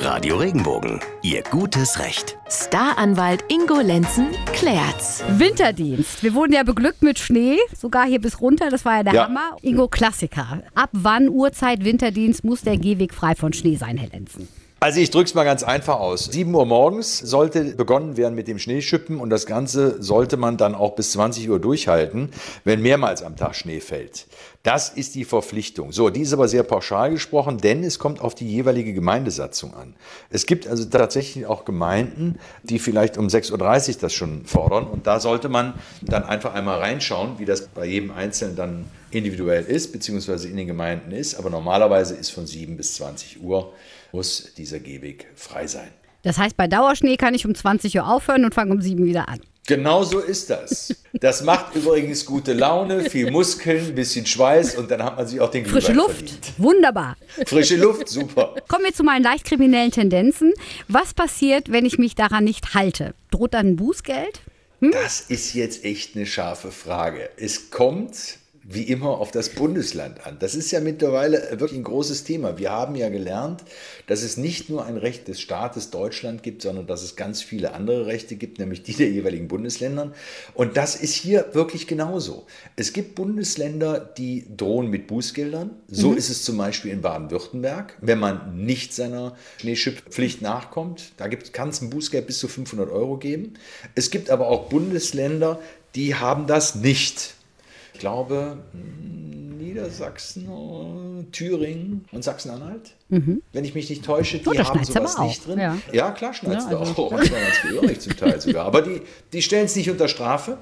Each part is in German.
Radio Regenbogen, Ihr gutes Recht. Staranwalt Ingo Lenzen klärt's. Winterdienst. Wir wurden ja beglückt mit Schnee, sogar hier bis runter. Das war ja der Ja. Hammer. Ingo, Klassiker. Ab wann Uhrzeit Winterdienst muss der Gehweg frei von Schnee sein, Herr Lenzen? Also ich drücke es mal ganz einfach aus. 7 Uhr morgens sollte begonnen werden mit dem Schneeschippen und das Ganze sollte man dann auch bis 20 Uhr durchhalten, wenn mehrmals am Tag Schnee fällt. Das ist die Verpflichtung. So, die ist aber sehr pauschal gesprochen, denn es kommt auf die jeweilige Gemeindesatzung an. Es gibt also tatsächlich auch Gemeinden, die vielleicht um 6.30 Uhr das schon fordern und da sollte man dann einfach einmal reinschauen, wie das bei jedem Einzelnen dann individuell ist, beziehungsweise in den Gemeinden ist. Aber normalerweise ist von 7 bis 20 Uhr muss dieser Gehweg frei sein. Das heißt, bei Dauerschnee kann ich um 20 Uhr aufhören und fange um 7 wieder an. Genau so ist das. Das macht übrigens gute Laune, viel Muskeln, ein bisschen Schweiß und dann hat man sich auch den Frische Glühwein Luft. verdient. Wunderbar. Frische Luft, super. Kommen wir zu meinen leicht kriminellen Tendenzen. Was passiert, wenn ich mich daran nicht halte? Droht dann ein Bußgeld? Das ist jetzt echt eine scharfe Frage. Es kommt wie immer auf das Bundesland an. Das ist ja mittlerweile wirklich ein großes Thema. Wir haben ja gelernt, dass es nicht nur ein Recht des Staates Deutschland gibt, sondern dass es ganz viele andere Rechte gibt, nämlich die der jeweiligen Bundesländern. Und das ist hier wirklich genauso. Es gibt Bundesländer, die drohen mit Bußgeldern. So ist es zum Beispiel in Baden-Württemberg, wenn man nicht seiner Schneeschippflicht nachkommt. Da gibt- kann es ein Bußgeld bis zu 500 Euro geben. Es gibt aber auch Bundesländer, die haben das nicht. Ich glaube, Niedersachsen, Thüringen und Sachsen-Anhalt. Wenn ich mich nicht täusche, die Oh, haben sowas aber nicht drin. ja. Ja, klar schneidet Ja, also- auch. Manchmal ganz gehörig zum Teil sogar. Aber die, die stellen es nicht unter Strafe.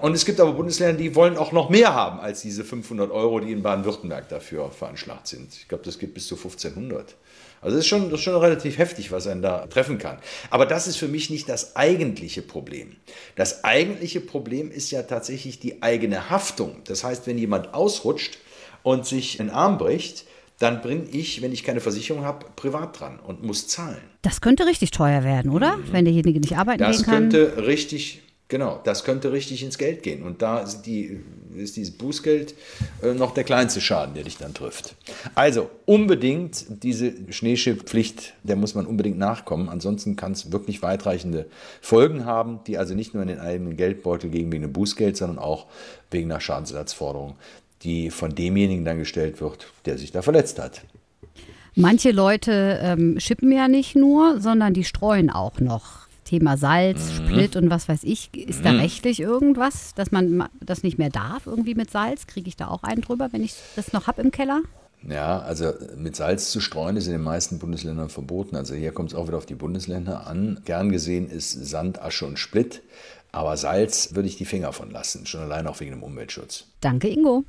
Und es gibt aber Bundesländer, die wollen auch noch mehr haben als diese 500 Euro, die in Baden-Württemberg dafür veranschlagt sind. Ich glaube, das geht bis zu 1500. Also das ist, schon, das ist schon relativ heftig, was einen da treffen kann. Aber das ist für mich nicht das eigentliche Problem. Das eigentliche Problem ist ja tatsächlich die eigene Haftung. Das heißt, wenn jemand ausrutscht und sich einen Arm bricht, dann bin ich, wenn ich keine Versicherung habe, privat dran und muss zahlen. Das könnte richtig teuer werden, oder? Wenn derjenige nicht arbeiten Das gehen kann. könnte richtig, genau, das könnte richtig ins Geld gehen. Und da sind die, ist dieses Bußgeld äh, noch der kleinste Schaden, der dich dann trifft. Also unbedingt diese Schneeschiffpflicht, der muss man unbedingt nachkommen. Ansonsten kann es wirklich weitreichende Folgen haben, die also nicht nur in den eigenen Geldbeutel gehen wegen einem Bußgeld, sondern auch wegen einer Schadensersatzforderung, die von demjenigen dann gestellt wird, der sich da verletzt hat. Manche Leute ähm, schippen ja nicht nur, sondern die streuen auch noch. Thema Salz, Mhm. Split und was weiß ich. Ist da rechtlich irgendwas, dass man ma- das nicht mehr darf, irgendwie mit Salz? Kriege ich da auch einen drüber, wenn ich das noch habe im Keller? Ja, also mit Salz zu streuen ist in den meisten Bundesländern verboten. Also hier kommt es auch wieder auf die Bundesländer an. Gern gesehen ist Sand, Asche und Split. Aber Salz würde ich die Finger von lassen, schon allein auch wegen dem Umweltschutz. Danke, Ingo.